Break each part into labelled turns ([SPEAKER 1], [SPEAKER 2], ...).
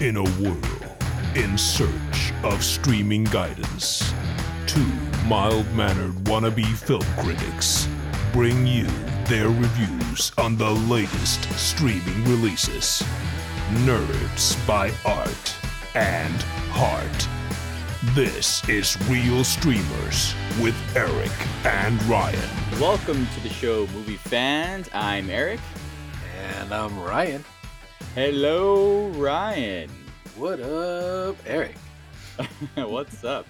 [SPEAKER 1] In a world in search of streaming guidance, two mild mannered wannabe film critics bring you their reviews on the latest streaming releases. Nerds by Art and Heart. This is Real Streamers with Eric and Ryan.
[SPEAKER 2] Welcome to the show, movie fans. I'm Eric.
[SPEAKER 3] And I'm Ryan.
[SPEAKER 2] Hello, Ryan.
[SPEAKER 3] What up, Eric?
[SPEAKER 2] What's up?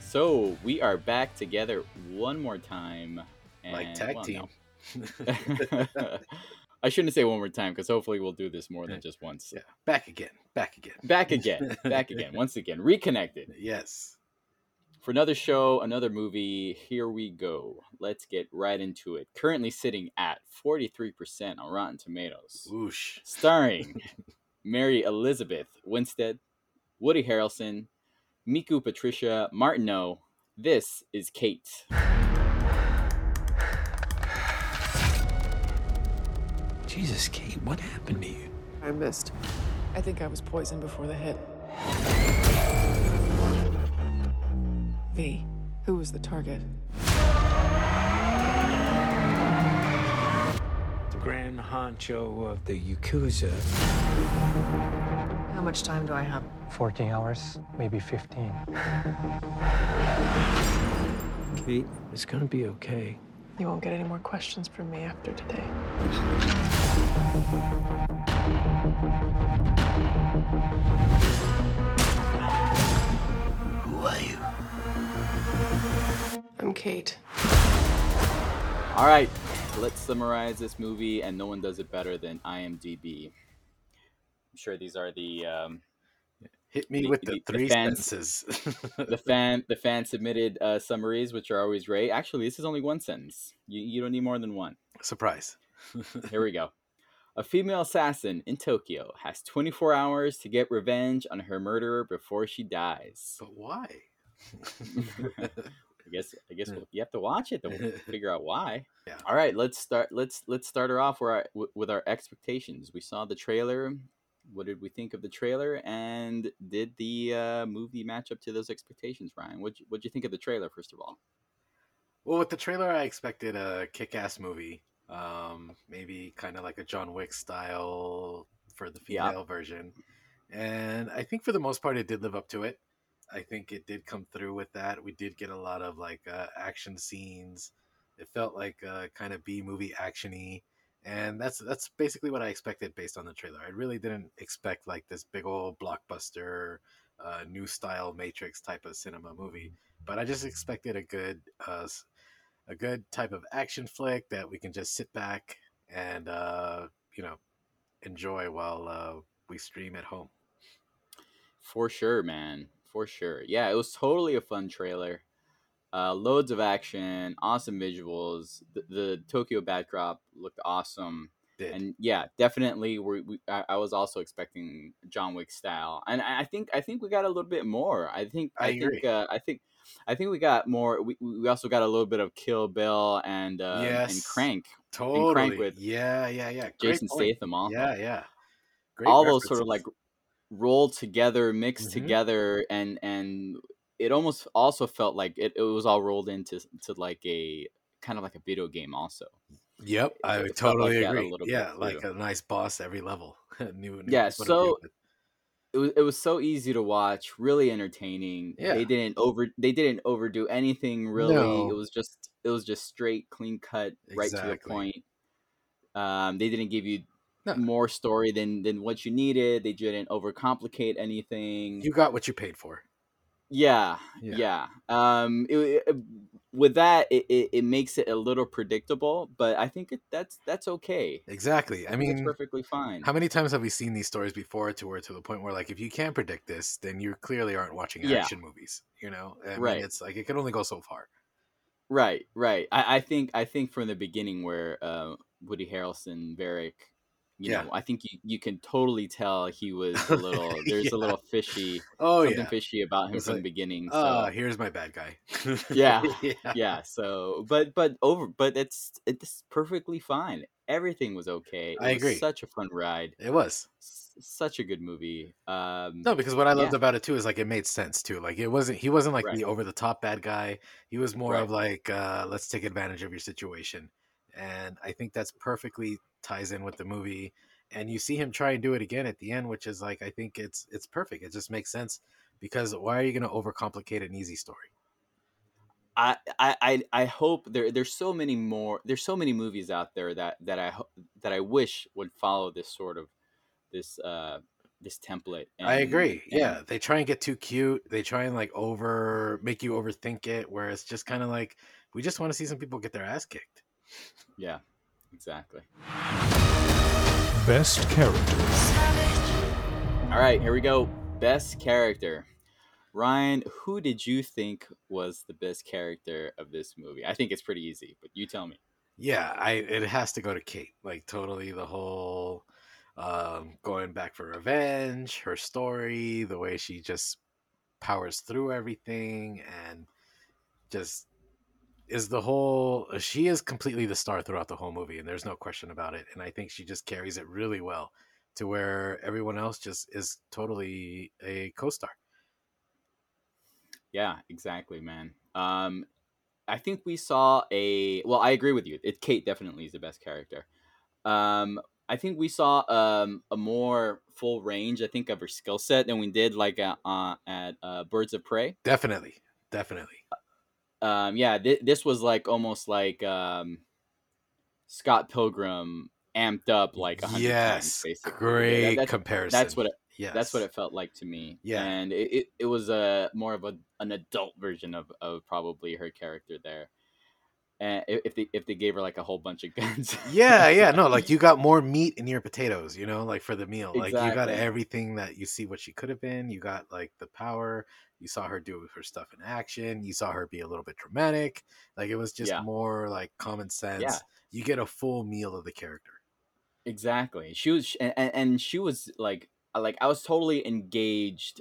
[SPEAKER 2] So we are back together one more time. And,
[SPEAKER 3] Like tag
[SPEAKER 2] well,
[SPEAKER 3] team.
[SPEAKER 2] no. I shouldn't say one more time because hopefully we'll do this more than just once.
[SPEAKER 3] Yeah, back again. Back again.
[SPEAKER 2] Back again, back again, once again, reconnected
[SPEAKER 3] Yes.
[SPEAKER 2] For another show, another movie. Here we go. Let's get right into it. Currently sitting at 43% on Rotten Tomatoes.
[SPEAKER 3] Whoosh.
[SPEAKER 2] starring Mary Elizabeth Winstead, Woody Harrelson, Miku Patricia Martineau. This is Kate.
[SPEAKER 4] Jesus, Kate, what happened to you?
[SPEAKER 5] I missed. I think I was poisoned before the hit. V, who was the target?
[SPEAKER 4] The grand honcho of the Yakuza.
[SPEAKER 5] How much time do I have?
[SPEAKER 6] 14 hours, maybe 15.
[SPEAKER 4] Kate, it's gonna be okay.
[SPEAKER 5] You won't get any more questions from me after today.
[SPEAKER 4] Who are you?
[SPEAKER 5] I'm Kate.
[SPEAKER 2] All right, let's summarize this movie, and no one does it better than IMDb. I'm sure these are the um,
[SPEAKER 3] Hit me
[SPEAKER 2] The-
[SPEAKER 3] with
[SPEAKER 2] the-
[SPEAKER 3] the
[SPEAKER 2] the
[SPEAKER 3] three
[SPEAKER 2] fans-
[SPEAKER 3] sentences.
[SPEAKER 2] the fan the fan submitted uh, summaries, which are always great. Actually, this is only one sentence. You you don't need more than one.
[SPEAKER 3] Surprise.
[SPEAKER 2] Here we go. A female assassin in Tokyo has 24 hours to get revenge on her murderer before she dies.
[SPEAKER 3] But why?
[SPEAKER 2] I guess I we'll- you have to watch it to figure out why.
[SPEAKER 3] Yeah.
[SPEAKER 2] All right, let's start. Let's let's start her off with our, with our expectations. We saw the trailer. What did we think of the trailer? And did the uh, movie match up to those expectations, Ryan? What what'd you think of the trailer first of all?
[SPEAKER 3] well, with the trailer, I expected a kick ass movie. Um, maybe kind of like a John Wick style for the
[SPEAKER 2] Yeah.
[SPEAKER 3] female version. And I think for the most part, it did live up to it. I think it did come through with that. We did get a lot of like uh, action scenes. It felt like uh, kind of B movie actiony, and that's that's basically what I expected based on the trailer. I really didn't expect like this big old blockbuster, uh, new style Matrix type of cinema movie, but I just expected a good, uh, a good type of action flick that we can just sit back and uh, you know enjoy while uh, we stream at home.
[SPEAKER 2] For sure, man. For sure. Yeah, it was totally a fun trailer. Uh, loads of action, awesome visuals. The, the Tokyo backdrop looked awesome.
[SPEAKER 3] Did.
[SPEAKER 2] and yeah, definitely. We, we I, I was also expecting John Wick style, and I I think I think we got a little bit more. I think
[SPEAKER 3] I
[SPEAKER 2] think
[SPEAKER 3] agree.
[SPEAKER 2] uh, I think I think we got more. We, we also got a little bit of Kill Bill and uh, and Crank,
[SPEAKER 3] totally.
[SPEAKER 2] Crank with
[SPEAKER 3] yeah, yeah, yeah. Great
[SPEAKER 2] Jason
[SPEAKER 3] point.
[SPEAKER 2] Statham. Also,
[SPEAKER 3] Yeah, yeah. Great
[SPEAKER 2] all those sort of like
[SPEAKER 3] references.
[SPEAKER 2] Rolled together, mixed
[SPEAKER 3] Mhm.
[SPEAKER 2] together, and and it almost also felt like it, it was all rolled into to like a kind of like a video game also.
[SPEAKER 3] Yep, I
[SPEAKER 2] it felt like
[SPEAKER 3] totally
[SPEAKER 2] a
[SPEAKER 3] agree. Yeah,
[SPEAKER 2] too.
[SPEAKER 3] like a nice boss every level. new, new
[SPEAKER 2] Yeah,
[SPEAKER 3] people to deal
[SPEAKER 2] so- it was it was so easy to watch, really entertaining.
[SPEAKER 3] Yeah.
[SPEAKER 2] They didn't over they didn't overdo anything really.
[SPEAKER 3] No.
[SPEAKER 2] It was just it was just straight, clean cut, right to the point. Um, they didn't give you
[SPEAKER 3] No.
[SPEAKER 2] more story than than what you needed. They didn't overcomplicate anything.
[SPEAKER 3] you got what you paid for.
[SPEAKER 2] yeah,
[SPEAKER 3] Yeah.
[SPEAKER 2] yeah. Um, it, it- with that, it, it, it makes it a little predictable, but I think it, that's that's okay.
[SPEAKER 3] Exactly. I
[SPEAKER 2] it's
[SPEAKER 3] mean,
[SPEAKER 2] perfectly fine.
[SPEAKER 3] how many times have we seen these stories before to where to the point where like if you can't predict this, then you clearly aren't watching
[SPEAKER 2] Yeah.
[SPEAKER 3] action movies. You know, I mean,
[SPEAKER 2] Right.
[SPEAKER 3] it's like it can only go so far.
[SPEAKER 2] Right, right. I, I think I think from the beginning where uh, Woody Harrelson, Varrick, you
[SPEAKER 3] Yeah.
[SPEAKER 2] know, I think you, you can totally tell he was a little. There's
[SPEAKER 3] Yeah.
[SPEAKER 2] a little fishy,
[SPEAKER 3] Oh
[SPEAKER 2] something
[SPEAKER 3] yeah.
[SPEAKER 2] fishy about him from
[SPEAKER 3] like,
[SPEAKER 2] the beginning. So
[SPEAKER 3] Uh, here's my bad guy.
[SPEAKER 2] Yeah.
[SPEAKER 3] yeah.
[SPEAKER 2] yeah. So, but but over, but it's it's perfectly fine. Everything was okay. It
[SPEAKER 3] I
[SPEAKER 2] was
[SPEAKER 3] agree.
[SPEAKER 2] Such a fun ride.
[SPEAKER 3] It was.
[SPEAKER 2] such a good movie. Um,
[SPEAKER 3] No, because what I loved about it too is like it made sense too. Like it wasn't he wasn't like
[SPEAKER 2] Right.
[SPEAKER 3] the over the top bad guy. He was more
[SPEAKER 2] Right.
[SPEAKER 3] of like uh let's take advantage of your situation. And I think that's perfectly ties in with the movie. And you see him try and do it again at the end, which is like I think it's it's perfect. It just makes sense because why are you gonna overcomplicate an easy story?
[SPEAKER 2] I, I I hope there there's so many more there's so many movies out there that that I ho- that I wish would follow this sort of this uh this template.
[SPEAKER 3] I agree.
[SPEAKER 2] and-
[SPEAKER 3] Yeah. They try and get too cute. They try and like over make you overthink it, where it's just kind of like we just want to see some people get their ass kicked.
[SPEAKER 2] yeah, exactly.
[SPEAKER 1] Best characters.
[SPEAKER 2] All right, here we go. Best character. Ryan, who did you think was the best character of this movie? I think it's pretty easy, but you tell me.
[SPEAKER 3] Yeah, I it has to go to Kate. Like totally the whole um going back for revenge, her story, the way she just powers through everything and just is the whole she is completely the star throughout the whole movie and there's no question about it and I think she just carries it really well to where everyone else just is totally a co-star.
[SPEAKER 2] Yeah, exactly, man. Um, I think we saw a. Well, I agree with you. It Kate definitely is the best character. Um, I think we saw um a more full range. I think of her skill set than we did like uh, uh, at uh, Birds of Prey.
[SPEAKER 3] Definitely. Definitely.
[SPEAKER 2] Um, yeah, th- this was like almost like um, Scott Pilgrim amped up like a hundred
[SPEAKER 3] Yes.
[SPEAKER 2] times. Basically, Yeah,
[SPEAKER 3] Great
[SPEAKER 2] that- that's,
[SPEAKER 3] comparison.
[SPEAKER 2] that's what it,
[SPEAKER 3] yes.
[SPEAKER 2] that's what it felt like to me.
[SPEAKER 3] Yeah.
[SPEAKER 2] and it, it, it was a more of a an adult version of, of probably her character there. And if they if they gave her like a whole bunch of guns,
[SPEAKER 3] yeah yeah no like you got more meat in your potatoes you know like for the meal like you got everything that you see what she could have been you got like the power you saw her do with her stuff in action you saw her be a little bit dramatic like it was just
[SPEAKER 2] Yeah.
[SPEAKER 3] more like common sense
[SPEAKER 2] Yeah.
[SPEAKER 3] you get a full meal of the character
[SPEAKER 2] Exactly. She was, and, and- and she was like, like I was totally engaged,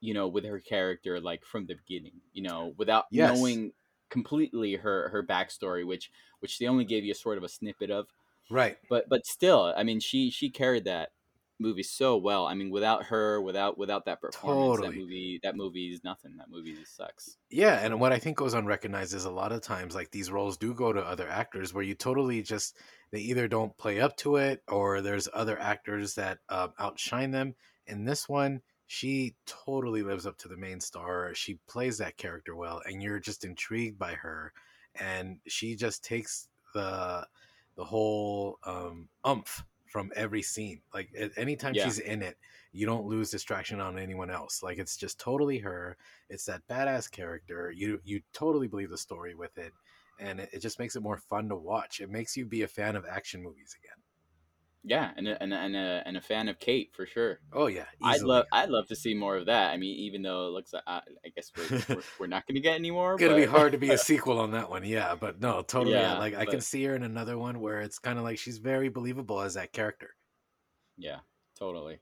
[SPEAKER 2] you know, with her character, like from the beginning, you know, without
[SPEAKER 3] Yes.
[SPEAKER 2] knowing completely her her backstory, which which they only gave you a sort of a snippet of,
[SPEAKER 3] right
[SPEAKER 2] but but still, I mean, she she carried that movie so well. I mean, without her, without without that performance,
[SPEAKER 3] Totally.
[SPEAKER 2] that movie that movie is nothing. That movie just sucks.
[SPEAKER 3] Yeah, and what I think goes unrecognized is a lot of times like these roles do go to other actors where you totally just they either don't play up to it or there's other actors that um, outshine them. In this one, she totally lives up to the main star. She plays that character well, and you're just intrigued by her, and she just takes the the whole um, umph from every scene. Like anytime
[SPEAKER 2] Yeah.
[SPEAKER 3] she's in it, you don't lose distraction on anyone else. Like it's just totally her it's that badass character you you totally believe the story with it and it, it just makes it more fun to watch it makes you be a fan of action movies again
[SPEAKER 2] Yeah, and a, and a, and a, and a fan of Kate for sure.
[SPEAKER 3] oh yeah
[SPEAKER 2] I'd love I'd love to see more of that. I mean, even though it looks like I, I guess we're, we're we're not going to get any more.
[SPEAKER 3] it's gonna be hard to be a sequel on that one yeah but no totally yeah,
[SPEAKER 2] Yeah,
[SPEAKER 3] like i can see her in another one where it's kind of like she's very believable as that character
[SPEAKER 2] Yeah, totally.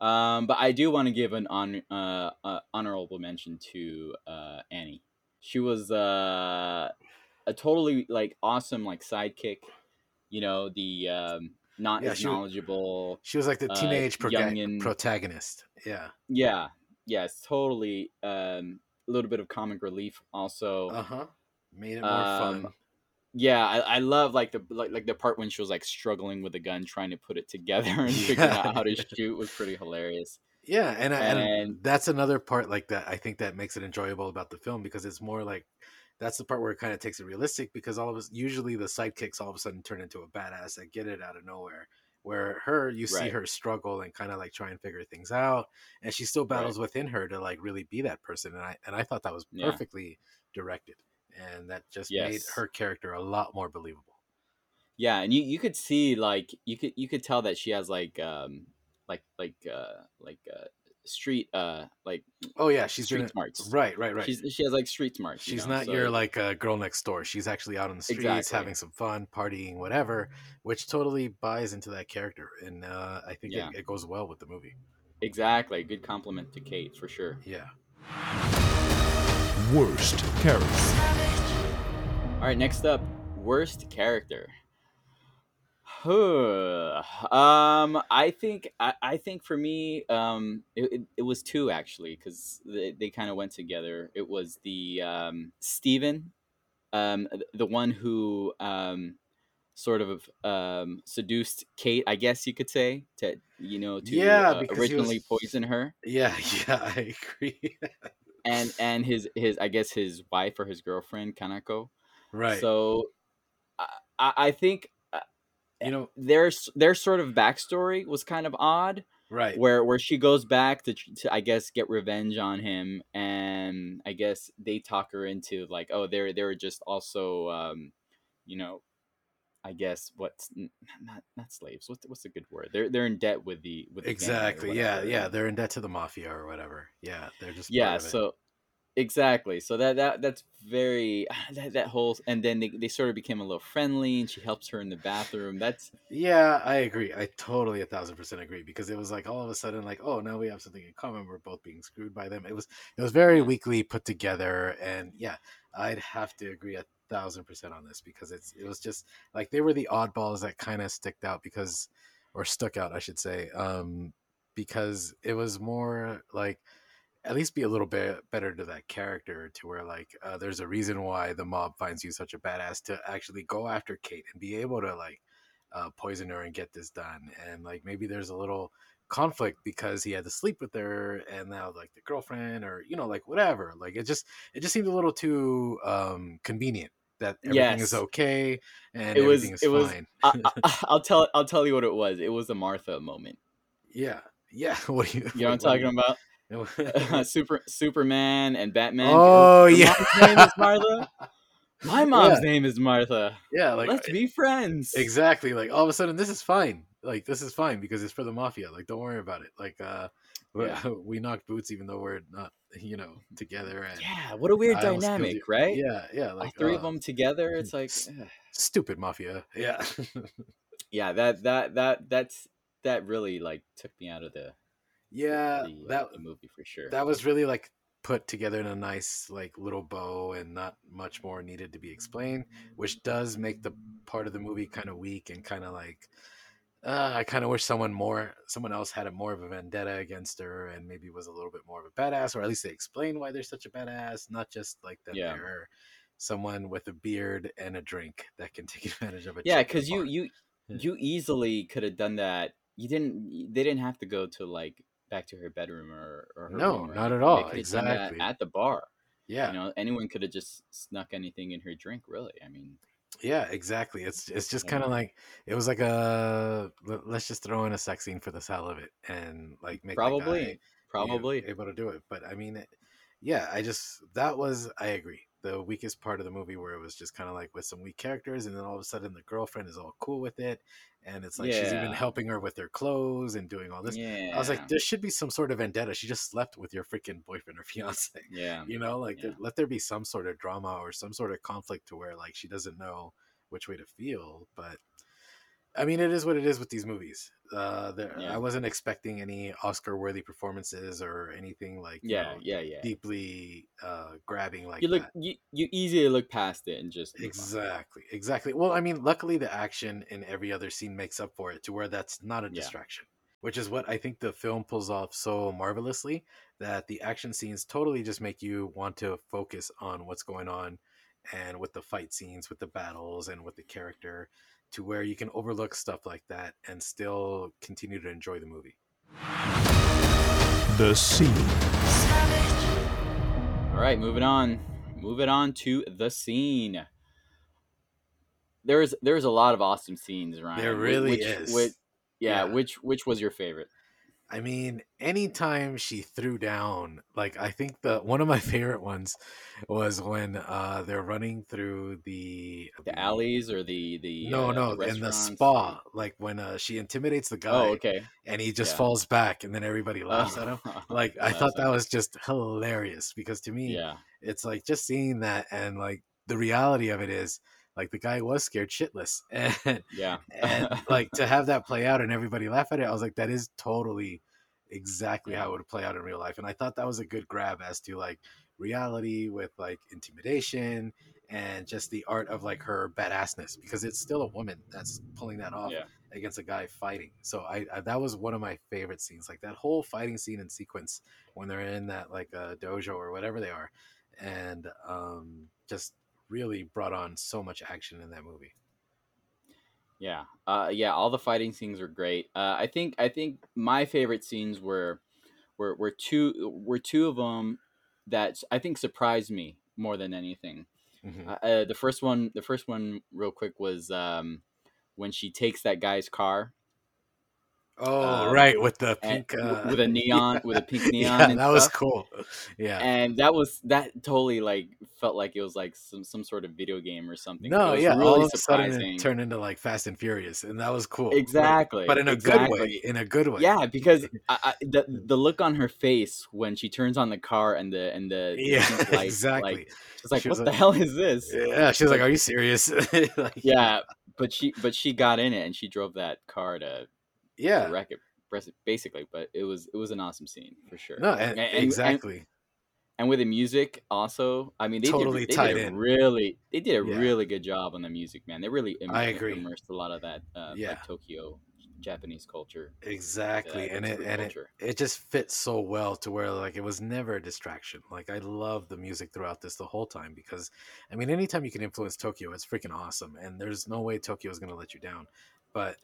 [SPEAKER 2] Um, but I do want to give an on, uh, uh, honorable mention to uh, Annie. She was uh, a totally like awesome like sidekick. You know, the um, not
[SPEAKER 3] Yeah,
[SPEAKER 2] as
[SPEAKER 3] she-
[SPEAKER 2] knowledgeable.
[SPEAKER 3] she was like the
[SPEAKER 2] Uh,
[SPEAKER 3] teenage proga- protagonist yeah
[SPEAKER 2] Yeah, yes, totally. Um, a little bit of comic relief also.
[SPEAKER 3] uh-huh made it more
[SPEAKER 2] Um,
[SPEAKER 3] fun
[SPEAKER 2] Yeah, I, I love like the like, like the part when she was like struggling with a gun, trying to put it together and figuring
[SPEAKER 3] Yeah.
[SPEAKER 2] out how to shoot was pretty hilarious.
[SPEAKER 3] Yeah, and, and
[SPEAKER 2] And-
[SPEAKER 3] that's another part like that. I think that makes it enjoyable about the film because it's more like that's the part where it kind of takes it realistic because all of us usually the sidekicks all of a sudden turn into a badass that get it out of nowhere. Where her, you see
[SPEAKER 2] Right.
[SPEAKER 3] her struggle and kind of like try and figure things out, and she still battles within her to like really be that person. And I and I thought that was
[SPEAKER 2] Yeah.
[SPEAKER 3] perfectly directed, and that just made her character a lot more believable.
[SPEAKER 2] Yeah, and you, you could see like you could you could tell that she has like um like like uh like uh street uh like
[SPEAKER 3] Oh yeah, she's
[SPEAKER 2] street
[SPEAKER 3] been
[SPEAKER 2] smarts.
[SPEAKER 3] right, right, right.
[SPEAKER 2] She's she has like street smarts. you
[SPEAKER 3] She's
[SPEAKER 2] know,
[SPEAKER 3] not
[SPEAKER 2] so-
[SPEAKER 3] your like uh, girl next door. She's actually out on the streets
[SPEAKER 2] Exactly.
[SPEAKER 3] having some fun, partying, whatever, which totally buys into that character, and uh, I think
[SPEAKER 2] Yeah.
[SPEAKER 3] it, it goes well with the movie.
[SPEAKER 2] exactly good compliment to Kate for sure.
[SPEAKER 3] Yeah,
[SPEAKER 1] Worst character.
[SPEAKER 2] All right, next up, worst character. Um, I think I, I think for me, um, it, it, it was two actually because they, they kind of went together. It was the um, Stephen, um, the one who um, sort of um, seduced Kate, I guess you could say, to you know to
[SPEAKER 3] Yeah,
[SPEAKER 2] uh,
[SPEAKER 3] because he
[SPEAKER 2] originally
[SPEAKER 3] was-
[SPEAKER 2] poison her,
[SPEAKER 3] Yeah, yeah, I agree.
[SPEAKER 2] and and his his I guess his wife or his girlfriend Kanako.
[SPEAKER 3] right.
[SPEAKER 2] So I I think
[SPEAKER 3] you know,
[SPEAKER 2] their their sort of backstory was kind of odd.
[SPEAKER 3] right.
[SPEAKER 2] where where she goes back to, to I guess get revenge on him, and I guess they talk her into like, oh, they're they're just also, um, you know, I guess what's not not slaves. What's what's a good word? They're they're in debt with the with the
[SPEAKER 3] Exactly. Yeah, yeah. They're in debt to the mafia or whatever. Yeah, they're just
[SPEAKER 2] yeah. So exactly. So that that that's very that, that whole and then they, they sort of became a little friendly, and she helps her in the bathroom. That's
[SPEAKER 3] Yeah, I agree. I totally a thousand percent agree because it was like all of a sudden like, oh, now we have something in common. We're both being screwed by them. It was it was very
[SPEAKER 2] Yeah.
[SPEAKER 3] weakly put together, and yeah, I'd have to agree a thousand percent on this because it's it was just like they were the oddballs that kind of sticked out because or stuck out, I should say, um, because it was more like at least be a little bit better to that character to where like uh, there's a reason why the mob finds you such a badass to actually go after Kate and be able to like uh, poison her and get this done and like maybe there's a little conflict because he had to sleep with her and now like the girlfriend or you know like whatever like it just it just seemed a little too um convenient that everything is okay and
[SPEAKER 2] It was-
[SPEAKER 3] everything is
[SPEAKER 2] it was-
[SPEAKER 3] fine
[SPEAKER 2] I, I, I'll tell I'll tell you what it was. It was a Martha moment.
[SPEAKER 3] yeah yeah what do you
[SPEAKER 2] You know what I'm talking about? Super Superman and Batman.
[SPEAKER 3] oh
[SPEAKER 2] Your
[SPEAKER 3] yeah
[SPEAKER 2] mom's name is Martha. My mom's
[SPEAKER 3] Yeah.
[SPEAKER 2] name is Martha.
[SPEAKER 3] yeah like
[SPEAKER 2] Let's be friends.
[SPEAKER 3] Exactly. Like all of a sudden, this is fine. Like this is fine because it's for the mafia. Like don't worry about it. Like uh, we-
[SPEAKER 2] Yeah.
[SPEAKER 3] we knocked boots even though we're not, you know, together. And
[SPEAKER 2] Yeah, what a weird
[SPEAKER 3] I
[SPEAKER 2] dynamic, right?
[SPEAKER 3] Yeah, yeah.
[SPEAKER 2] All
[SPEAKER 3] Like
[SPEAKER 2] three
[SPEAKER 3] uh,
[SPEAKER 2] of them together. It's like,
[SPEAKER 3] s- stupid mafia. Yeah.
[SPEAKER 2] yeah, that that that that's that really like took me out of the
[SPEAKER 3] yeah.
[SPEAKER 2] the,
[SPEAKER 3] that
[SPEAKER 2] the movie for sure.
[SPEAKER 3] that was really like put together in a nice like little bow and not much more needed to be explained which does make the part of the movie kind of weak and kind of like uh, I kind of wish someone more, someone else had a more of a vendetta against her, and maybe was a little bit more of a badass, or at least they explain why they're such a badass, not just like that
[SPEAKER 2] Yeah.
[SPEAKER 3] they're someone with a beard and a drink that can take advantage of it
[SPEAKER 2] yeah,
[SPEAKER 3] chick at a
[SPEAKER 2] because you you you easily could have done that. You didn't. They didn't have to go to like back to her bedroom or, or her
[SPEAKER 3] No,
[SPEAKER 2] room or
[SPEAKER 3] not at all.
[SPEAKER 2] They could have done that
[SPEAKER 3] Exactly.
[SPEAKER 2] at the bar.
[SPEAKER 3] yeah,
[SPEAKER 2] You know, anyone could have just snuck anything in her drink. Really, I mean,
[SPEAKER 3] yeah, exactly. It's it's just
[SPEAKER 2] Yeah.
[SPEAKER 3] kind of like it was like a let- let's just throw in a sex scene for the hell of it and like make
[SPEAKER 2] probably,
[SPEAKER 3] guy, you know,
[SPEAKER 2] probably.
[SPEAKER 3] able to do it. But I mean, it, yeah, I just that was I agree the weakest part of the movie where it was just kind of like with some weak characters, and then all of a sudden the girlfriend is all cool with it, and it's like she's even helping her with her clothes and doing all this.
[SPEAKER 2] yeah,
[SPEAKER 3] I was like, there should be some sort of vendetta. She just slept with your freaking boyfriend or fiance.
[SPEAKER 2] yeah,
[SPEAKER 3] You know, like
[SPEAKER 2] Yeah.
[SPEAKER 3] there, let there be some sort of drama or some sort of conflict to where like she doesn't know which way to feel. But I mean, it is what it is with these movies. Uh, there,
[SPEAKER 2] Yeah.
[SPEAKER 3] I wasn't expecting any Oscar-worthy performances or anything like
[SPEAKER 2] yeah,
[SPEAKER 3] know,
[SPEAKER 2] yeah, yeah.
[SPEAKER 3] deeply uh, grabbing like
[SPEAKER 2] you look,
[SPEAKER 3] that.
[SPEAKER 2] you you easily look past it and just.
[SPEAKER 3] Exactly, exactly. Well, I mean, luckily the action in every other scene makes up for it to where that's not a
[SPEAKER 2] Yeah.
[SPEAKER 3] distraction, which is what I think the film pulls off so marvelously that the action scenes totally just make you want to focus on what's going on and with the fight scenes, with the battles, and with the character to where you can overlook stuff like that and still continue to enjoy the movie.
[SPEAKER 1] The scene.
[SPEAKER 2] All right, moving on. Moving on to the scene. There's there's a lot of awesome scenes, Ryan.
[SPEAKER 3] There really
[SPEAKER 2] which,
[SPEAKER 3] is.
[SPEAKER 2] which- yeah,
[SPEAKER 3] Yeah.
[SPEAKER 2] which which was your favorite?
[SPEAKER 3] I mean, anytime she threw down, like I think the one of my favorite ones was when uh they're running through the
[SPEAKER 2] The alleys or the the
[SPEAKER 3] no
[SPEAKER 2] uh,
[SPEAKER 3] no
[SPEAKER 2] the
[SPEAKER 3] in the spa like when uh she intimidates the guy
[SPEAKER 2] Oh, okay.
[SPEAKER 3] and he just
[SPEAKER 2] Yeah.
[SPEAKER 3] falls back and then everybody laughs at him like i thought that was just hilarious because to me
[SPEAKER 2] yeah
[SPEAKER 3] it's like just seeing that and like the reality of it is like the guy was scared shitless and
[SPEAKER 2] yeah
[SPEAKER 3] and like to have that play out and everybody laugh at it, I was like, that is totally exactly how it would play out in real life. And I thought that was a good grab as to like reality with like intimidation and just the art of like her badassness because it's still a woman that's pulling that off
[SPEAKER 2] Yeah.
[SPEAKER 3] against a guy fighting. So I, I that was one of my favorite scenes, like that whole fighting scene and sequence when they're in that like uh, dojo or whatever they are, and um, just really brought on so much action in that movie.
[SPEAKER 2] Yeah, uh, yeah. All the fighting scenes were great. Uh, I think I think my favorite scenes were were were two were two of them that I think surprised me more than anything.
[SPEAKER 3] Mhm.
[SPEAKER 2] Uh, uh, the first one, the first one, real quick, was um, when she takes that guy's car
[SPEAKER 3] Oh
[SPEAKER 2] Um,
[SPEAKER 3] right, with the pink uh,
[SPEAKER 2] with a neon with a pink neon.
[SPEAKER 3] yeah, that was cool. Yeah.
[SPEAKER 2] and that was that totally like felt like it was like some some sort of video game or something.
[SPEAKER 3] No,
[SPEAKER 2] it was
[SPEAKER 3] yeah,
[SPEAKER 2] really
[SPEAKER 3] all of a sudden it turned into like Fast and Furious, and that was cool. Like,
[SPEAKER 2] Exactly,
[SPEAKER 3] but in a
[SPEAKER 2] exactly.
[SPEAKER 3] good way. In a good way.
[SPEAKER 2] Yeah, because I, I, the the look on her face when she turns on the car and the and the,
[SPEAKER 3] Yeah,
[SPEAKER 2] pink lights,
[SPEAKER 3] exactly.
[SPEAKER 2] Like, she's like,
[SPEAKER 3] She
[SPEAKER 2] "What the
[SPEAKER 3] like-
[SPEAKER 2] hell is this?"
[SPEAKER 3] Yeah, she was like, "Are you serious?" like,
[SPEAKER 2] Yeah, but she but she got in it and she drove that car to,
[SPEAKER 3] yeah.
[SPEAKER 2] wreck it basically. But it was it was an awesome scene for sure.
[SPEAKER 3] No, and,
[SPEAKER 2] And- and-
[SPEAKER 3] exactly.
[SPEAKER 2] and with the music also i mean they
[SPEAKER 3] Totally
[SPEAKER 2] did, they
[SPEAKER 3] tied
[SPEAKER 2] did
[SPEAKER 3] in.
[SPEAKER 2] really they did a
[SPEAKER 3] Yeah.
[SPEAKER 2] really good job on the music man they really Im-
[SPEAKER 3] I agree.
[SPEAKER 2] immersed a lot of that uh,
[SPEAKER 3] Yeah.
[SPEAKER 2] like tokyo japanese culture
[SPEAKER 3] Exactly,
[SPEAKER 2] uh,
[SPEAKER 3] and it and it, it just fits so well to where like it was never a distraction. Like I love the music throughout this the whole time because, I mean, anytime you can influence Tokyo, it's freaking awesome, and there's no way Tokyo is gonna let you down. But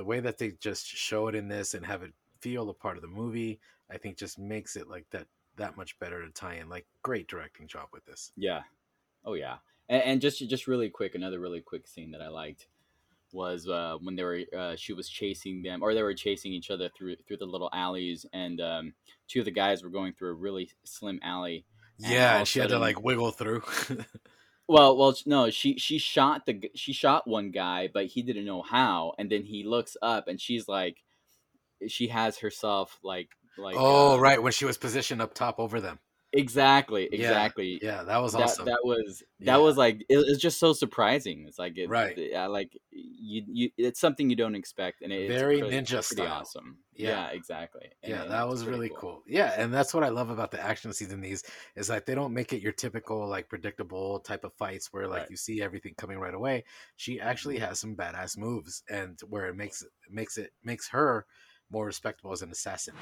[SPEAKER 3] the way that they just show it in this and have it feel a part of the movie, I think just makes it like that that much better to tie in. Like great directing job with this.
[SPEAKER 2] yeah oh yeah and, and just just really quick another really quick scene that i liked was uh, when they were uh, she was chasing them or they were chasing each other through through the little alleys and um, two of the guys were going through a really slim alley And
[SPEAKER 3] Yeah, and she had to like wiggle through.
[SPEAKER 2] Well, well, no, she she shot the she shot one guy, but he didn't know how, and then he looks up and she's like, she has herself like like
[SPEAKER 3] oh,
[SPEAKER 2] uh,
[SPEAKER 3] right, when she was positioned up top over them.
[SPEAKER 2] Exactly exactly
[SPEAKER 3] Yeah, that was
[SPEAKER 2] that
[SPEAKER 3] awesome.
[SPEAKER 2] that was that
[SPEAKER 3] Yeah.
[SPEAKER 2] was like it, it's just so surprising. It's like it,
[SPEAKER 3] Right.
[SPEAKER 2] I like you you it's something you don't expect, and it, it's
[SPEAKER 3] Very ninja
[SPEAKER 2] pretty
[SPEAKER 3] style.
[SPEAKER 2] awesome.
[SPEAKER 3] Yeah.
[SPEAKER 2] Yeah, exactly. And
[SPEAKER 3] yeah that was really cool. yeah and that's what i love about the action scenes in these is like they don't make it your typical like predictable type of fights where like
[SPEAKER 2] Right.
[SPEAKER 3] you see everything coming right away she actually
[SPEAKER 2] Mm-hmm.
[SPEAKER 3] has some badass moves and where it makes makes it makes her more respectable as an assassin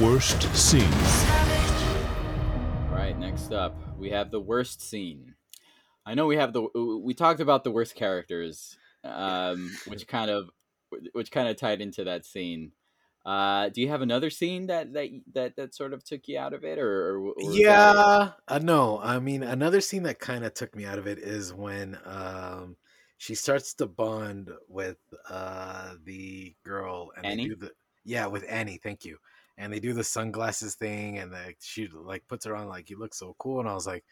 [SPEAKER 1] Worst scene.
[SPEAKER 2] All right, next up, we have the worst scene. I know we have the we talked about the worst characters, um, which kind of which kind of tied into that scene. Uh, do you have another scene that that that, that sort of took you out of it, or, or, or was that-
[SPEAKER 3] yeah uh, no i mean another scene that kind of took me out of it is when um she starts to bond with uh the girl and
[SPEAKER 2] Annie?
[SPEAKER 3] they do the yeah with annie thank you and they do the sunglasses thing and like she like puts her on like you look so cool and i was like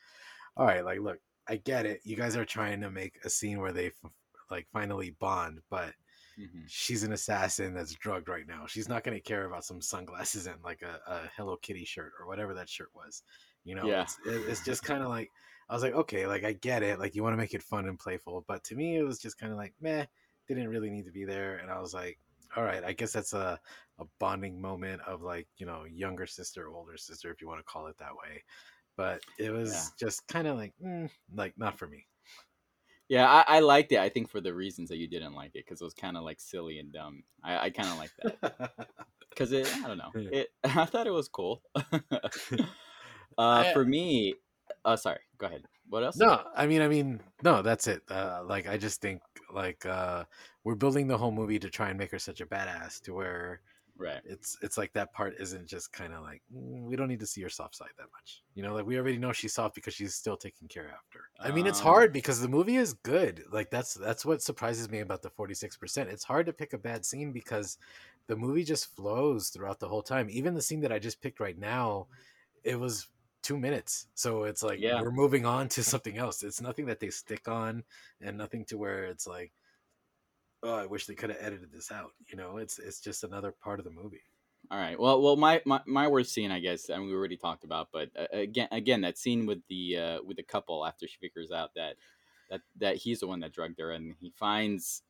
[SPEAKER 3] all right like look i get it you guys are trying to make a scene where they f- like finally bond but
[SPEAKER 2] Mhm.
[SPEAKER 3] she's an assassin that's drugged right now. She's not going to care about some sunglasses and like a, a Hello Kitty shirt or whatever that shirt was. You know,
[SPEAKER 2] Yeah.
[SPEAKER 3] it's, it, it's just kind of like, I was like, okay, like I get it. Like you want to make it fun and playful. But to me, it was just kind of like, meh, didn't really need to be there. And I was like, all right, I guess that's a, a bonding moment of like, you know, younger sister, older sister, if you want to call it that way. But it was just kind of like, mm, like not for me.
[SPEAKER 2] Yeah, I, I liked it. I think for the reasons that you didn't like it, because it was kind of like silly and dumb. I, I kind of like that because it. I don't know. It. I thought it was cool. uh, for me, uh, sorry. Go ahead. What else?
[SPEAKER 3] No, I mean, I mean, no, that's it. Uh, like, I just think like uh, we're building the whole movie to try and make her such a badass to where
[SPEAKER 2] Right.
[SPEAKER 3] it's it's like that part isn't just kind of like mm, we don't need to see her soft side that much. You know, like we already know she's soft because she's still taking care after. I mean, it's
[SPEAKER 2] Um,
[SPEAKER 3] hard because the movie is good. Like that's that's what surprises me about the forty six percent. It's hard to pick a bad scene because the movie just flows throughout the whole time. Even the scene that I just picked right now, it was two minutes. So it's like
[SPEAKER 2] Yeah.
[SPEAKER 3] we're moving on to something else. It's nothing that they stick on and nothing to where it's like, oh, I wish they could have edited this out. You know, it's it's just another part of the movie.
[SPEAKER 2] All right. Well, well, my, my, my worst scene, I guess, I mean, we already talked about, but uh, again, again, that scene with the uh, with the couple after she figures out that that that he's the one that drugged her, and he finds,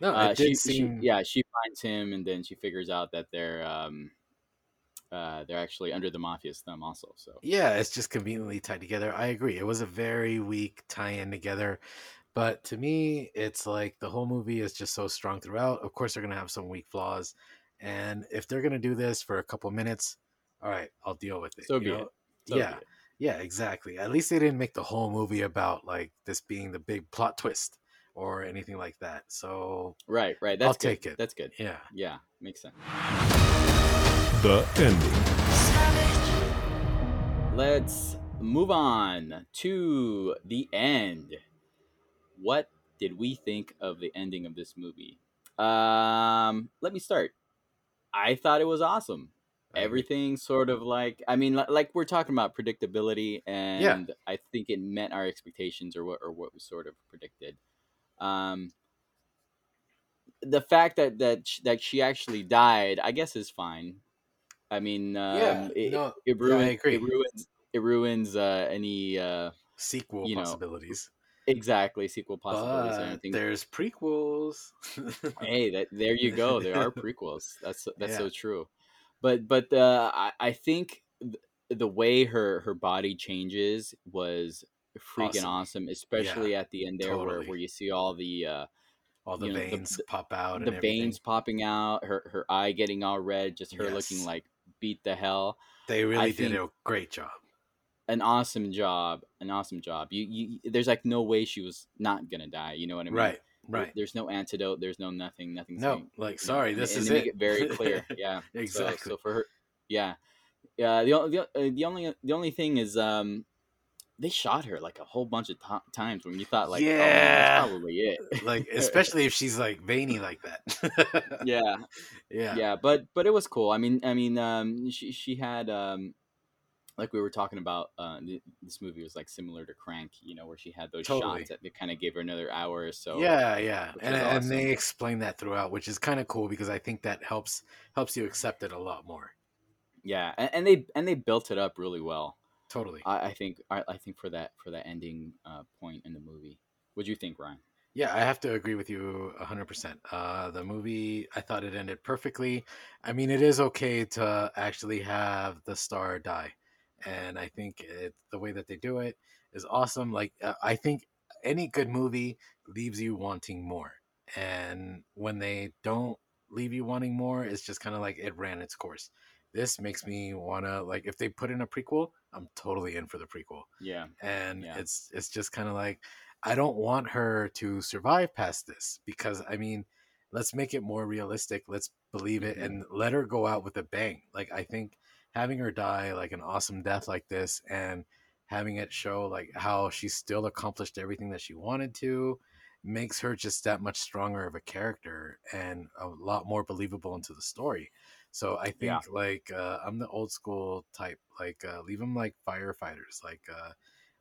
[SPEAKER 3] No,
[SPEAKER 2] uh, she,
[SPEAKER 3] seem
[SPEAKER 2] she, yeah, she finds him, and then she figures out that they're, um, uh, they're actually under the mafia's thumb also. So
[SPEAKER 3] Yeah, it's just conveniently tied together. I agree. It was a very weak tie-in together. But to me, it's like the whole movie is just so strong throughout. Of course, they're gonna have some weak flaws, and if they're gonna do this for a couple minutes, all right, I'll deal with it.
[SPEAKER 2] So
[SPEAKER 3] you
[SPEAKER 2] be it. So be
[SPEAKER 3] yeah,
[SPEAKER 2] it.
[SPEAKER 3] yeah, exactly. At least they didn't make the whole movie about like this being the big plot twist or anything like that. So
[SPEAKER 2] right, right. That's
[SPEAKER 3] I'll
[SPEAKER 2] good.
[SPEAKER 3] take it.
[SPEAKER 2] That's good.
[SPEAKER 3] yeah,
[SPEAKER 2] Yeah, makes sense.
[SPEAKER 1] The ending.
[SPEAKER 2] Let's move on to the end. What did we think of the ending of this movie? Um, let me start. I thought it was awesome.
[SPEAKER 3] Agree.
[SPEAKER 2] Everything sort of like I mean, li- like we're talking about predictability, and I think it met our expectations or what or what we sort of predicted. Um, the fact that that sh- that she actually died, I guess, is fine. I mean, um,
[SPEAKER 3] Yeah,
[SPEAKER 2] it,
[SPEAKER 3] no,
[SPEAKER 2] it
[SPEAKER 3] yeah, I
[SPEAKER 2] ruins
[SPEAKER 3] agree.
[SPEAKER 2] it ruins it ruins uh, any uh,
[SPEAKER 3] sequel
[SPEAKER 2] you know,
[SPEAKER 3] possibilities.
[SPEAKER 2] Exactly sequel possibilities or
[SPEAKER 3] But
[SPEAKER 2] anything.
[SPEAKER 3] there's prequels.
[SPEAKER 2] Hey, that there you go. There are prequels. That's that's so true. But but uh, I I think th- the way her her body changes was freaking
[SPEAKER 3] Awesome.
[SPEAKER 2] awesome, especially at the end there where,
[SPEAKER 3] totally.
[SPEAKER 2] where you see all the uh,
[SPEAKER 3] All the
[SPEAKER 2] you know, the-
[SPEAKER 3] veins pop out.
[SPEAKER 2] the veins popping out, her her eye getting all red, just her
[SPEAKER 3] Yes.
[SPEAKER 2] looking like beat the hell.
[SPEAKER 3] They really
[SPEAKER 2] think-
[SPEAKER 3] did a great job.
[SPEAKER 2] An awesome job, an awesome job. You you there's like no way she was not gonna die. You know what I mean?
[SPEAKER 3] Right, right.
[SPEAKER 2] There's no antidote. There's no nothing. Nothing.
[SPEAKER 3] No,
[SPEAKER 2] saying-
[SPEAKER 3] like
[SPEAKER 2] you know,
[SPEAKER 3] sorry, this
[SPEAKER 2] and
[SPEAKER 3] is
[SPEAKER 2] they
[SPEAKER 3] it.
[SPEAKER 2] make it very clear. Yeah,
[SPEAKER 3] exactly.
[SPEAKER 2] So, for her, yeah, yeah. The, the, uh, the only the only thing is, um, they shot her like a whole bunch of ti times when you thought like, oh,
[SPEAKER 3] Yeah.
[SPEAKER 2] that's probably it.
[SPEAKER 3] like especially if she's like veiny like that.
[SPEAKER 2] yeah,
[SPEAKER 3] yeah,
[SPEAKER 2] yeah, But but it was cool. I mean, I mean, um, she she had um. Like we were talking about, uh, this movie was like similar to Crank, you know, where she had those
[SPEAKER 3] Totally.
[SPEAKER 2] shots that they kind of gave her another hour or so.
[SPEAKER 3] yeah, yeah, and
[SPEAKER 2] is
[SPEAKER 3] and they explain that throughout, which is kind of cool because I think that helps helps you accept it a lot more.
[SPEAKER 2] yeah, and, and they and they built it up really well.
[SPEAKER 3] Totally.
[SPEAKER 2] I, I think I, I think for that for that ending uh, point in the movie. What do you think, Ryan?
[SPEAKER 3] Yeah, I have to agree with you 100%. Uh, the movie, I thought it ended perfectly. I mean, it is okay to actually have the star die. And I think it, the way that they do it is awesome. Like, uh, I think any good movie leaves you wanting more. And when they don't leave you wanting more, it's just kind of like it ran its course. This makes me want to, like, if they put in a prequel, I'm totally in for the prequel
[SPEAKER 2] Yeah,
[SPEAKER 3] and
[SPEAKER 2] Yeah.
[SPEAKER 3] it's it's just kind of like I don't want her to survive past this because I mean, let's make it more realistic. Let's believe it
[SPEAKER 2] Mhm.
[SPEAKER 3] and let her go out with a bang. Like I think having her die like an awesome death like this and having it show like how she still accomplished everything that she wanted to makes her just that much stronger of a character and a lot more believable into the story. So I think
[SPEAKER 2] Yeah.
[SPEAKER 3] like uh, I'm the old school type. Like uh, leave them like firefighters. Like uh,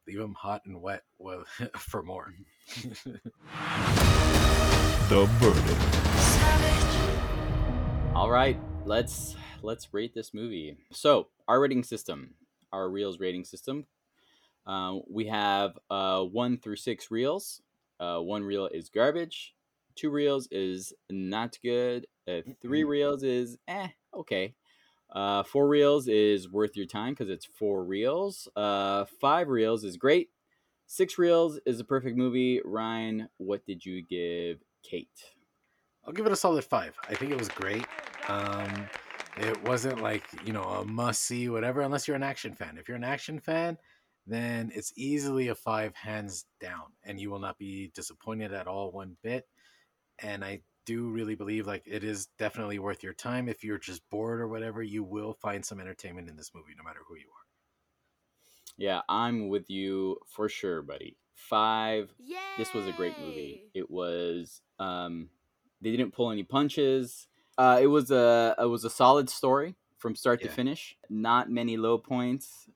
[SPEAKER 3] leave them hot and wet with, for more.
[SPEAKER 1] The verdict.
[SPEAKER 2] All right, let's let's rate this movie. So our rating system, our reels rating system. Uh, we have uh, one through six reels. Uh, one reel is garbage. Two reels is not good. Uh, three reels is eh okay. Uh, four reels is worth your time because it's four reels. Uh, five reels is great. Six reels is a perfect movie. Ryan, what did you give Kate?
[SPEAKER 3] I'll give it a solid five. I think it was great. Um, it wasn't like you know a must see whatever unless you're an action fan. If you're an action fan, then it's easily a five hands down, and you will not be disappointed at all one bit. And I do really believe like it is definitely worth your time. If you're just bored or whatever, you will find some entertainment in this movie, no matter who you are.
[SPEAKER 2] Yeah, I'm with you for sure, buddy. Five. This was a great movie. It was. Um, they didn't pull any punches. Uh, it was a it was a solid story from start to finish. Not many low points.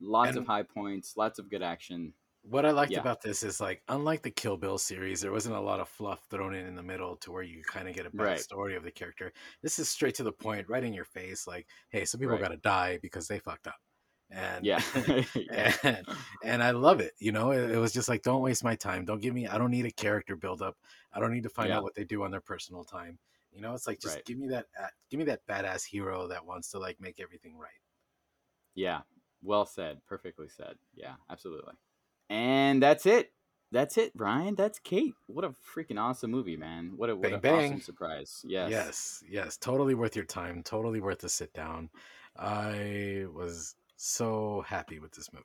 [SPEAKER 2] Lots of high points. Lots of good action.
[SPEAKER 3] What I liked
[SPEAKER 2] Yeah.
[SPEAKER 3] about this is like, unlike the Kill Bill series, there wasn't a lot of fluff thrown in in the middle to where you kind of get a
[SPEAKER 2] Right.
[SPEAKER 3] backstory of the character. This is straight to the point, right in your face. Like, hey, some people
[SPEAKER 2] Right.
[SPEAKER 3] got to die because they fucked up, and
[SPEAKER 2] Yeah. yeah.
[SPEAKER 3] and, and I love it. You know, it, it was just like, don't waste my time. Don't give me. I don't need a character build up. I don't need to find
[SPEAKER 2] Yeah.
[SPEAKER 3] out what they do on their personal time. You know, it's like just
[SPEAKER 2] Right.
[SPEAKER 3] give me that uh, give me that badass hero that wants to like make everything right.
[SPEAKER 2] Yeah, well said. Perfectly said. Yeah, absolutely. And that's it. That's it, Ryan. That's Kate. What a freaking awesome movie, man. What a what
[SPEAKER 3] Bang,
[SPEAKER 2] an
[SPEAKER 3] bang.
[SPEAKER 2] awesome surprise. Yes.
[SPEAKER 3] Yes, yes, totally worth your time. Totally worth the sit down. I was so happy with this movie.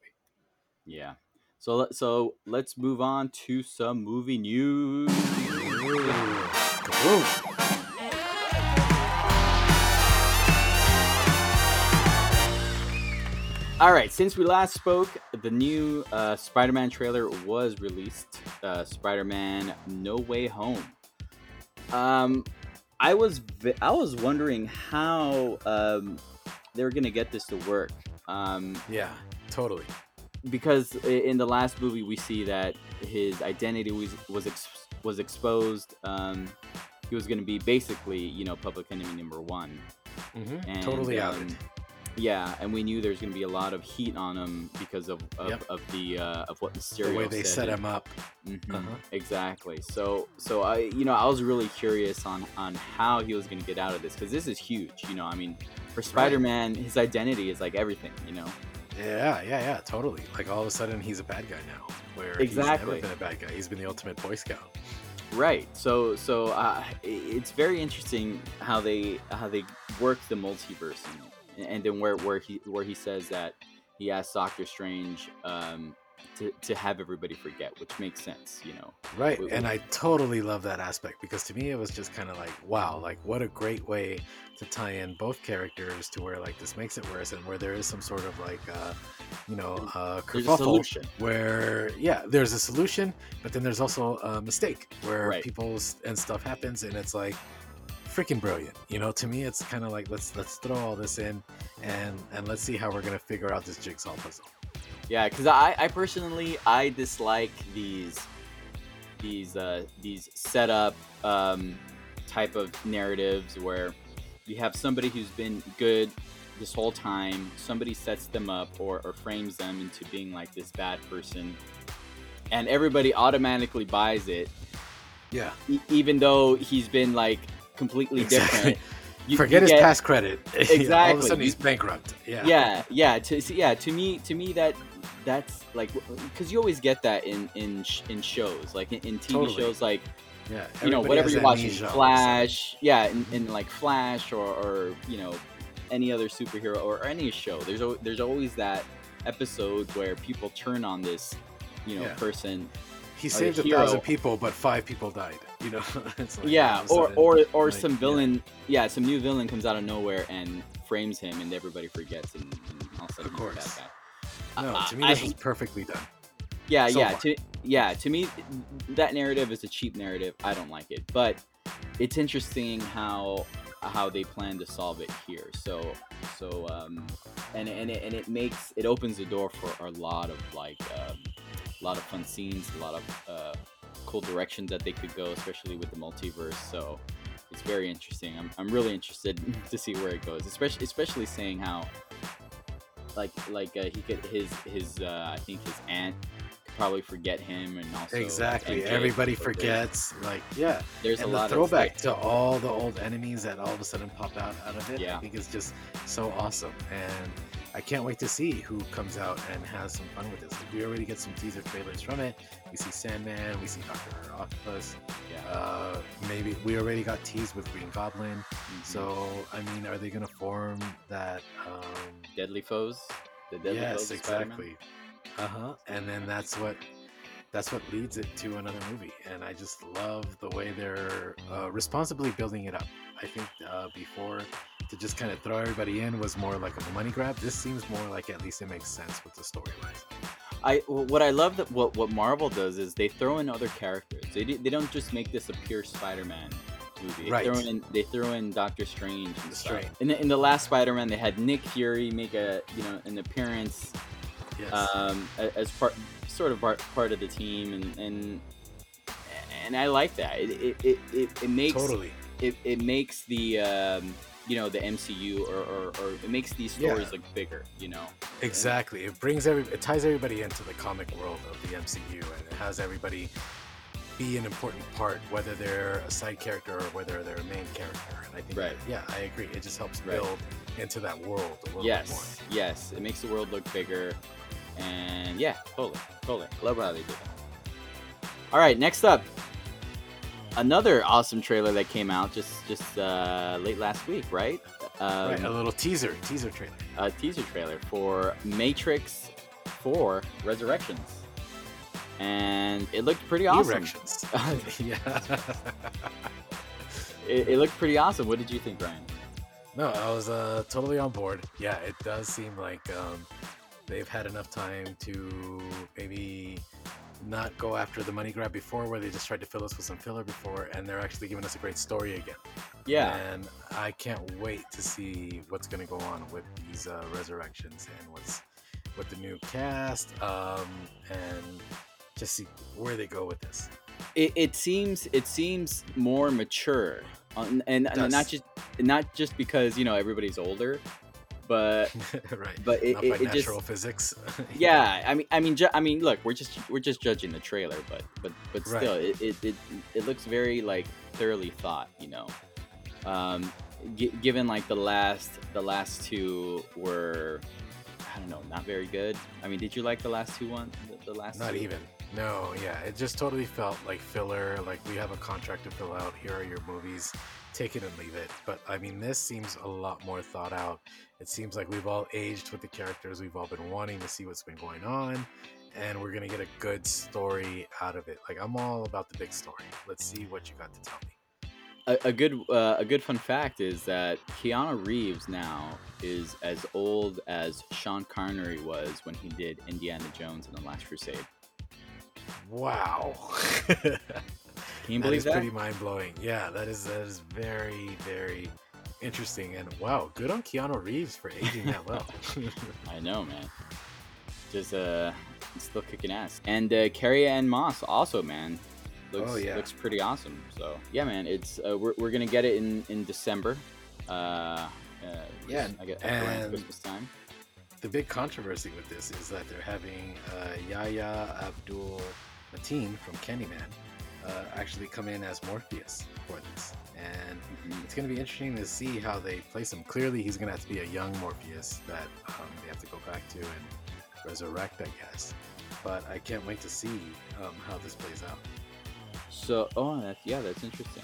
[SPEAKER 2] Yeah. So so let's move on to some movie news. All right, since we last spoke, the new uh, Spider-Man trailer was released. Uh, Spider-Man: No Way Home. Um, I was vi- I was wondering how um, they were gonna get this to work. Um,
[SPEAKER 3] Yeah, totally.
[SPEAKER 2] because in the last movie we see that his identity was was ex- was exposed. Um, he was gonna be basically, you know, public enemy number one.
[SPEAKER 3] hmm
[SPEAKER 2] And,
[SPEAKER 3] totally out
[SPEAKER 2] um,
[SPEAKER 3] it.
[SPEAKER 2] Yeah, and we knew there's gonna be a lot of heat on him because of of,
[SPEAKER 3] Yep.
[SPEAKER 2] of the uh, of what Mysterio
[SPEAKER 3] The way they set him up.
[SPEAKER 2] Mhm,
[SPEAKER 3] Uh-huh.
[SPEAKER 2] Exactly. So so I you know I was really curious on on how he was gonna get out of this because this is huge. You know, I mean, for Spider-Man, his identity is like everything. You know.
[SPEAKER 3] Yeah, yeah, yeah, totally. Like all of a sudden he's a bad guy now. Where
[SPEAKER 2] Exactly.
[SPEAKER 3] he's never been a bad guy. He's been the ultimate Boy Scout.
[SPEAKER 2] Right. So so uh, i- it's very interesting how they how they work the multiverse and, and then where where he where he says that he asked Doctor Strange um, to to have everybody forget, which makes sense. You know.
[SPEAKER 3] Right.
[SPEAKER 2] We-
[SPEAKER 3] And
[SPEAKER 2] we-
[SPEAKER 3] I totally love that aspect because to me it was just kind of like, wow, like what a great way to tie in both characters to where like this makes it worse and where there is some sort of like uh you know uh kerfuffle
[SPEAKER 2] solution.
[SPEAKER 3] where yeah there's a solution but then there's also a mistake where
[SPEAKER 2] Right.
[SPEAKER 3] people and stuff happens and it's like freaking brilliant. You know to me it's kind of like let's let's throw all this in and and let's see how we're gonna figure out this jigsaw puzzle.
[SPEAKER 2] Yeah, because I, I personally I dislike these these uh, these setup um, type of narratives where you have somebody who's been good this whole time, somebody sets them up or, or frames them into being like this bad person, and everybody automatically buys it,
[SPEAKER 3] yeah.
[SPEAKER 2] E- even though he's been like completely
[SPEAKER 3] Exactly.
[SPEAKER 2] different. You-
[SPEAKER 3] forget
[SPEAKER 2] you
[SPEAKER 3] his
[SPEAKER 2] get-
[SPEAKER 3] past credit all of
[SPEAKER 2] Exactly.
[SPEAKER 3] a sudden he's bankrupt yeah
[SPEAKER 2] yeah yeah to so yeah to me to me that that's like because you always get that in in in shows like in, in tv
[SPEAKER 3] Totally.
[SPEAKER 2] shows like
[SPEAKER 3] yeah
[SPEAKER 2] you know whatever you're watching
[SPEAKER 3] amnesia all of
[SPEAKER 2] flash yeah in, in mm-hmm. like flash or, or you know any other superhero or any show there's there's always that episode where people turn on this you know
[SPEAKER 3] Yeah.
[SPEAKER 2] person
[SPEAKER 3] he saved a
[SPEAKER 2] hero.
[SPEAKER 3] thousand people but five people died you know like,
[SPEAKER 2] yeah or
[SPEAKER 3] sudden,
[SPEAKER 2] or or
[SPEAKER 3] like,
[SPEAKER 2] some villain yeah. some new villain comes out of nowhere and frames him and everybody forgets and, and all of a sudden
[SPEAKER 3] Of course. no
[SPEAKER 2] I-
[SPEAKER 3] to me this was perfectly done
[SPEAKER 2] yeah
[SPEAKER 3] so
[SPEAKER 2] yeah
[SPEAKER 3] far.
[SPEAKER 2] to yeah to me that narrative is a cheap narrative i don't like it but it's interesting how how they plan to solve it here so so um and and it, and it makes it opens the door for a lot of like um, a lot of fun scenes a lot of uh, cool directions that they could go especially with the multiverse. So it's very interesting. I'm, I'm really interested to see where it goes especially especially saying how like like uh, he could his his uh, i think his aunt probably forget him and also
[SPEAKER 3] exactly.
[SPEAKER 2] MJ,
[SPEAKER 3] everybody forgets like yeah
[SPEAKER 2] there's
[SPEAKER 3] and
[SPEAKER 2] a
[SPEAKER 3] the
[SPEAKER 2] lot
[SPEAKER 3] throwback
[SPEAKER 2] of
[SPEAKER 3] to all the old enemies that all of a sudden pop out out of it
[SPEAKER 2] Yeah.
[SPEAKER 3] i think it's just so awesome and i can't wait to see who comes out and has some fun with this. Like, we already get some teaser trailers from it. We see sandman we see dr octopus.
[SPEAKER 2] Yeah.
[SPEAKER 3] Uh maybe we already got teased with green goblin.
[SPEAKER 2] Mhm.
[SPEAKER 3] so i mean are they gonna form that um
[SPEAKER 2] deadly foes? The deadly
[SPEAKER 3] yes
[SPEAKER 2] foes of Spider-Man?
[SPEAKER 3] Exactly uh-huh and then that's what that's what leads it to another movie and i just love the way they're uh, responsibly building it up i think uh, before to just kind of throw everybody in was more like a money grab this seems more like at least it makes sense with the storylines
[SPEAKER 2] I what I love that what what Marvel does is they throw in other characters. They they don't just make this a pure Spider-Man movie. They
[SPEAKER 3] Right.
[SPEAKER 2] throw in they throw in Doctor Strange and.
[SPEAKER 3] Strange.
[SPEAKER 2] In the, in the last Spider-Man, they had Nick Fury make a you know an appearance
[SPEAKER 3] yes
[SPEAKER 2] um, as part sort of part, part of the team and and and I like that. It it, it, it, makes
[SPEAKER 3] totally
[SPEAKER 2] it, it makes the um, you know the MCU or, or, or it makes these
[SPEAKER 3] Yeah.
[SPEAKER 2] stories look bigger. You know.
[SPEAKER 3] exactly it brings every it ties everybody into the comic world of the mcu and it has everybody be an important part, whether they're a side character or whether they're a main character. And I think,
[SPEAKER 2] Right.
[SPEAKER 3] yeah, I agree. It just helps
[SPEAKER 2] Right.
[SPEAKER 3] build into that world a little
[SPEAKER 2] yes,
[SPEAKER 3] bit more.
[SPEAKER 2] yes, it makes the world look bigger, and yeah, totally, totally. Love how they did that. All right, next up, another awesome trailer that came out just just uh, late last week, right? Um,
[SPEAKER 3] right, a little teaser, teaser trailer.
[SPEAKER 2] a teaser trailer for Matrix 4 Resurrections. And it looked pretty awesome.
[SPEAKER 3] Erections. yeah.
[SPEAKER 2] It, it looked pretty awesome. What did you think, Ryan?
[SPEAKER 3] No, I was uh, totally on board. Yeah, it does seem like um, they've had enough time to maybe not go after the money grab before, where they just tried to fill us with some filler before, and they're actually giving us a great story again.
[SPEAKER 2] Yeah.
[SPEAKER 3] And I can't wait to see what's going to go on with these uh, resurrections and what's with the new cast, um, and just see where they go with this.
[SPEAKER 2] It, it seems it seems more mature, um, and, and not just not just because you know everybody's older, but
[SPEAKER 3] right.
[SPEAKER 2] but it,
[SPEAKER 3] not
[SPEAKER 2] it, it just
[SPEAKER 3] natural physics.
[SPEAKER 2] yeah i mean i mean ju- i mean look we're just we're just judging the trailer but but but
[SPEAKER 3] Right.
[SPEAKER 2] still it, it it it looks very like thoroughly thought you know um gi- given like the last the last two were i don't know not very good i mean did you like the last two one the, the last
[SPEAKER 3] Not
[SPEAKER 2] two?
[SPEAKER 3] even. No, yeah. It just totally felt like filler. Like we have a contract to fill out. Here are your movies. Take it and leave it. But I mean, this seems a lot more thought out. It seems like we've all aged with the characters. We've all been wanting to see what's been going on. And we're to get a good story out of it. Like, I'm all about the big story. Let's see what you got to tell me.
[SPEAKER 2] a, a good uh, a good fun fact is that Keanu Reeves now is as old as Sean Connery was when he did Indiana Jones and the Last Crusade.
[SPEAKER 3] Wow.
[SPEAKER 2] Can you
[SPEAKER 3] that
[SPEAKER 2] believe
[SPEAKER 3] is
[SPEAKER 2] that?
[SPEAKER 3] pretty mind blowing. Yeah, that is that is very very interesting. And wow, good on Keanu Reeves for aging that well.
[SPEAKER 2] I know, man. Just uh, still kicking ass. And uh, Carrie Ann Moss also, man, looks
[SPEAKER 3] Oh, yeah.
[SPEAKER 2] looks pretty awesome. So yeah, man, it's uh, we're we're gonna get it in in December. Uh, uh
[SPEAKER 3] Yeah,
[SPEAKER 2] I guess
[SPEAKER 3] and-
[SPEAKER 2] Christmas time.
[SPEAKER 3] The big controversy with this is that they're having uh, Yahya Abdul Mateen from Candyman uh, actually come in as Morpheus for this. And
[SPEAKER 2] Mhm.
[SPEAKER 3] it's going to be interesting to see how they place him. Clearly, he's going to have to be a young Morpheus that um, they have to go back to and resurrect, I guess. But I can't wait to see um, how this plays out.
[SPEAKER 2] So, oh, that's, yeah, that's interesting.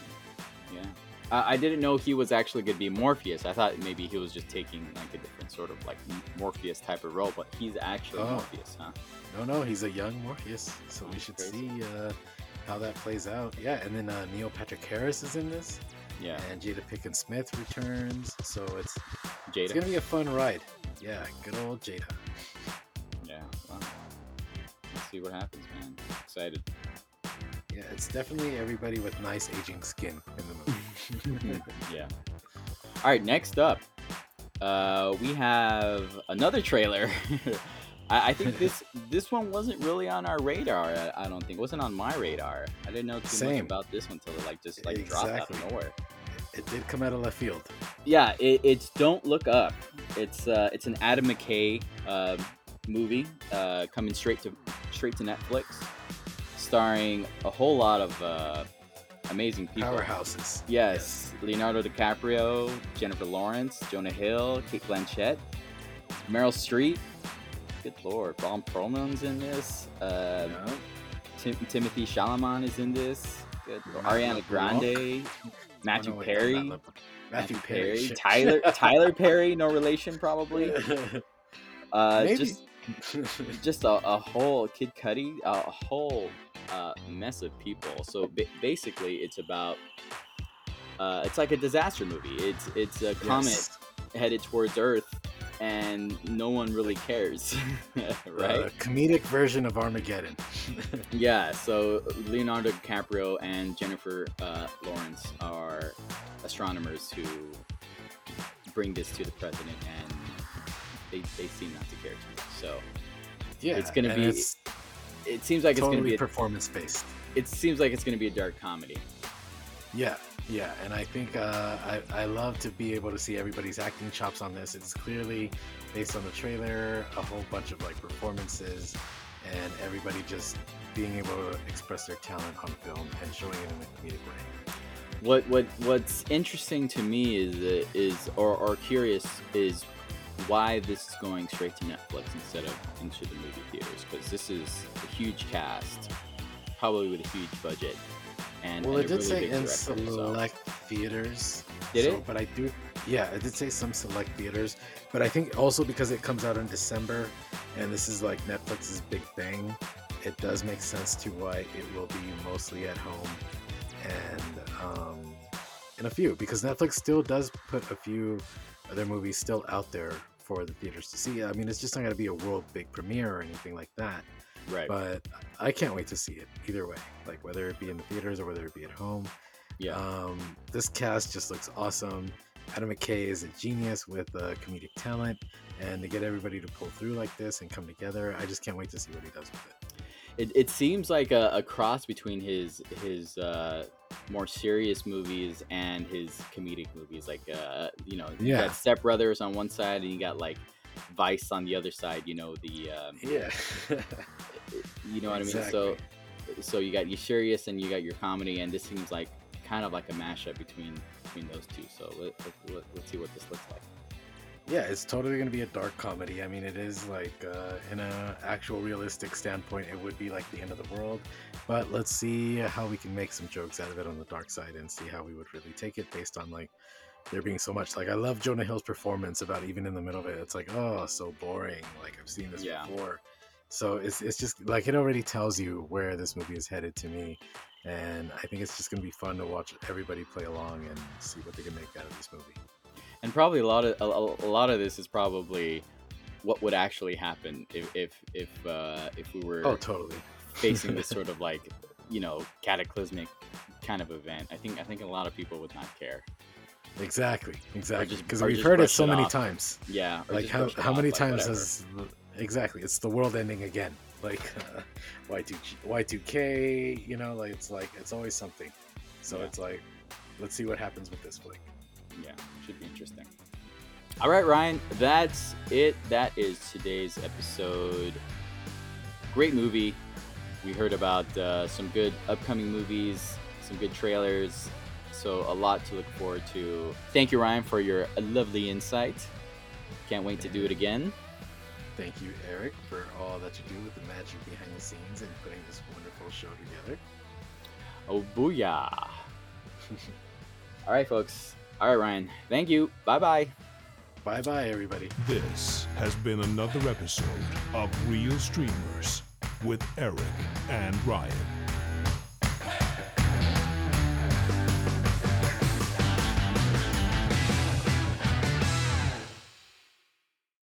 [SPEAKER 2] Yeah. I I didn't know he was actually going to be Morpheus. I thought maybe he was just taking like a different sort of like Morpheus type of role, but he's actually
[SPEAKER 3] Oh.
[SPEAKER 2] Morpheus, huh?
[SPEAKER 3] No, no, he's a young Morpheus, so we should
[SPEAKER 2] Crazy.
[SPEAKER 3] see uh, how that plays out. Yeah, and then uh, Neil Patrick Harris is in this.
[SPEAKER 2] Yeah.
[SPEAKER 3] and Jada Pinkett Smith returns. So it's
[SPEAKER 2] Jada.
[SPEAKER 3] it's gonna be a fun ride. Yeah, good old Jada.
[SPEAKER 2] Yeah. Well, let's see what happens, man. Excited.
[SPEAKER 3] Yeah, it's definitely everybody with nice aging skin in the movie.
[SPEAKER 2] Yeah. All right, next up, uh, we have another trailer. I, I think this this one wasn't really on our radar. I, I don't think it wasn't on my radar. I didn't know too much about this one until it like just like dropped out of nowhere.
[SPEAKER 3] it did come out of left field.
[SPEAKER 2] Yeah, it, it's Don't Look Up. It's uh, it's an Adam McKay uh, movie uh, coming straight to straight to Netflix, starring a whole lot of uh, amazing people.
[SPEAKER 3] Powerhouses.
[SPEAKER 2] Yes, Leonardo DiCaprio, Jennifer Lawrence, Jonah Hill, Cate Blanchett, Meryl Streep. Good lord, Ron Perlman's in this. Uh,
[SPEAKER 3] Yeah.
[SPEAKER 2] Tim- Timothée Chalamet is in this. Good. lord. Ariana. Grande, Matthew
[SPEAKER 3] Oh, no,
[SPEAKER 2] Perry,
[SPEAKER 3] Le- Matthew Perry. shit.
[SPEAKER 2] Tyler Tyler Perry, no relation probably. Uh,
[SPEAKER 3] Maybe.
[SPEAKER 2] just just a, a whole Kid Cudi, a whole uh, mess of people. So ba- basically, it's about uh, it's like a disaster movie. It's it's a comet
[SPEAKER 3] Yes.
[SPEAKER 2] headed towards Earth, and no one really cares, right?
[SPEAKER 3] Uh, comedic version of Armageddon.
[SPEAKER 2] Yeah, so Leonardo DiCaprio and Jennifer uh, Lawrence are astronomers who bring this to the president, and they, they seem not to care too much. So
[SPEAKER 3] yeah,
[SPEAKER 2] It's gonna be-
[SPEAKER 3] it's
[SPEAKER 2] it seems like it's going to be.
[SPEAKER 3] Performance based.
[SPEAKER 2] it seems like it's going to be a dark comedy.
[SPEAKER 3] Yeah, yeah, and I think uh, I I love to be able to see everybody's acting chops on this. It's clearly based on the trailer, a whole bunch of like performances, and everybody just being able to express their talent on film and showing it in a comedic way.
[SPEAKER 2] What what what's interesting to me is uh, is or, or curious is why this is going straight to Netflix instead of into the movie theaters because this is a huge cast, probably with a huge budget. And,
[SPEAKER 3] Well,
[SPEAKER 2] and
[SPEAKER 3] it did
[SPEAKER 2] really
[SPEAKER 3] say in
[SPEAKER 2] director, so-
[SPEAKER 3] select theaters.
[SPEAKER 2] Did
[SPEAKER 3] so-
[SPEAKER 2] it?
[SPEAKER 3] But I do, yeah, it did say some select theaters. But I think also because it comes out in December, and this is like Netflix's big thing, it does make sense to why it will be mostly at home and um, in a few because Netflix still does put a few of their movies still out there for the theaters to see. I mean, it's just not going to be a world big premiere or anything like that.
[SPEAKER 2] right.
[SPEAKER 3] But I can't wait to see it either way, like whether it be in the theaters or whether it be at home.
[SPEAKER 2] yeah.
[SPEAKER 3] Um, this cast just looks awesome. Adam McKay is a genius with uh, comedic talent, and to get everybody to pull through like this and come together, I just can't wait to see what he does with it.
[SPEAKER 2] It, it seems like a, a cross between his his uh, more serious movies and his comedic movies. Like uh, you know, you
[SPEAKER 3] Yeah.
[SPEAKER 2] got Step Brothers on one side, and you got like Vice on the other side. You know the um,
[SPEAKER 3] Yeah,
[SPEAKER 2] you know what I mean. So so you got your serious and you got your comedy, and this seems like kind of like a mashup between between those two. So let, let, let, let's see what this looks like.
[SPEAKER 3] Yeah, it's totally gonna be a dark comedy. I mean, it is like uh, in a actual realistic standpoint, it would be like the end of the world. But let's see how we can make some jokes out of it on the dark side and see how we would really take it based on like there being so much. Like I love Jonah Hill's performance about even in the middle of it. It's like oh, so boring. Like I've seen this
[SPEAKER 2] Yeah.
[SPEAKER 3] before. So it's it's just like it already tells you where this movie is headed to me. And I think it's just gonna be fun to watch everybody play along and see what they can make out of this movie.
[SPEAKER 2] And probably a lot of a, a- lot of this is probably what would actually happen if if if uh, if we were
[SPEAKER 3] Oh, totally.
[SPEAKER 2] facing this sort of like you know cataclysmic kind of event. I think I think a lot of people would not care.
[SPEAKER 3] Exactly, exactly. Because we've heard it so many
[SPEAKER 2] off.
[SPEAKER 3] times.
[SPEAKER 2] Yeah.
[SPEAKER 3] Like how how
[SPEAKER 2] off,
[SPEAKER 3] many
[SPEAKER 2] like,
[SPEAKER 3] times
[SPEAKER 2] whatever.
[SPEAKER 3] has exactly? It's the world ending again. Like uh, Y two Y two K. You know, like it's like it's always something. So
[SPEAKER 2] Yeah.
[SPEAKER 3] it's like, let's see what happens with this flick.
[SPEAKER 2] Yeah, should be interesting. All right, Ryan, that's it. That is today's episode. Great movie. We heard about uh, some good upcoming movies, some good trailers, so a lot to look forward to. Thank you, Ryan, for your lovely insight. Can't wait to do it again.
[SPEAKER 3] Thank you, Varrick, for all that you do with the magic behind the scenes and putting this wonderful show together.
[SPEAKER 2] Oh, booyah. All right, folks. All right, Ryan. Thank you. Bye bye.
[SPEAKER 3] Bye bye, everybody.
[SPEAKER 1] This has been another episode of Real Streamers with Varrick and Ryan.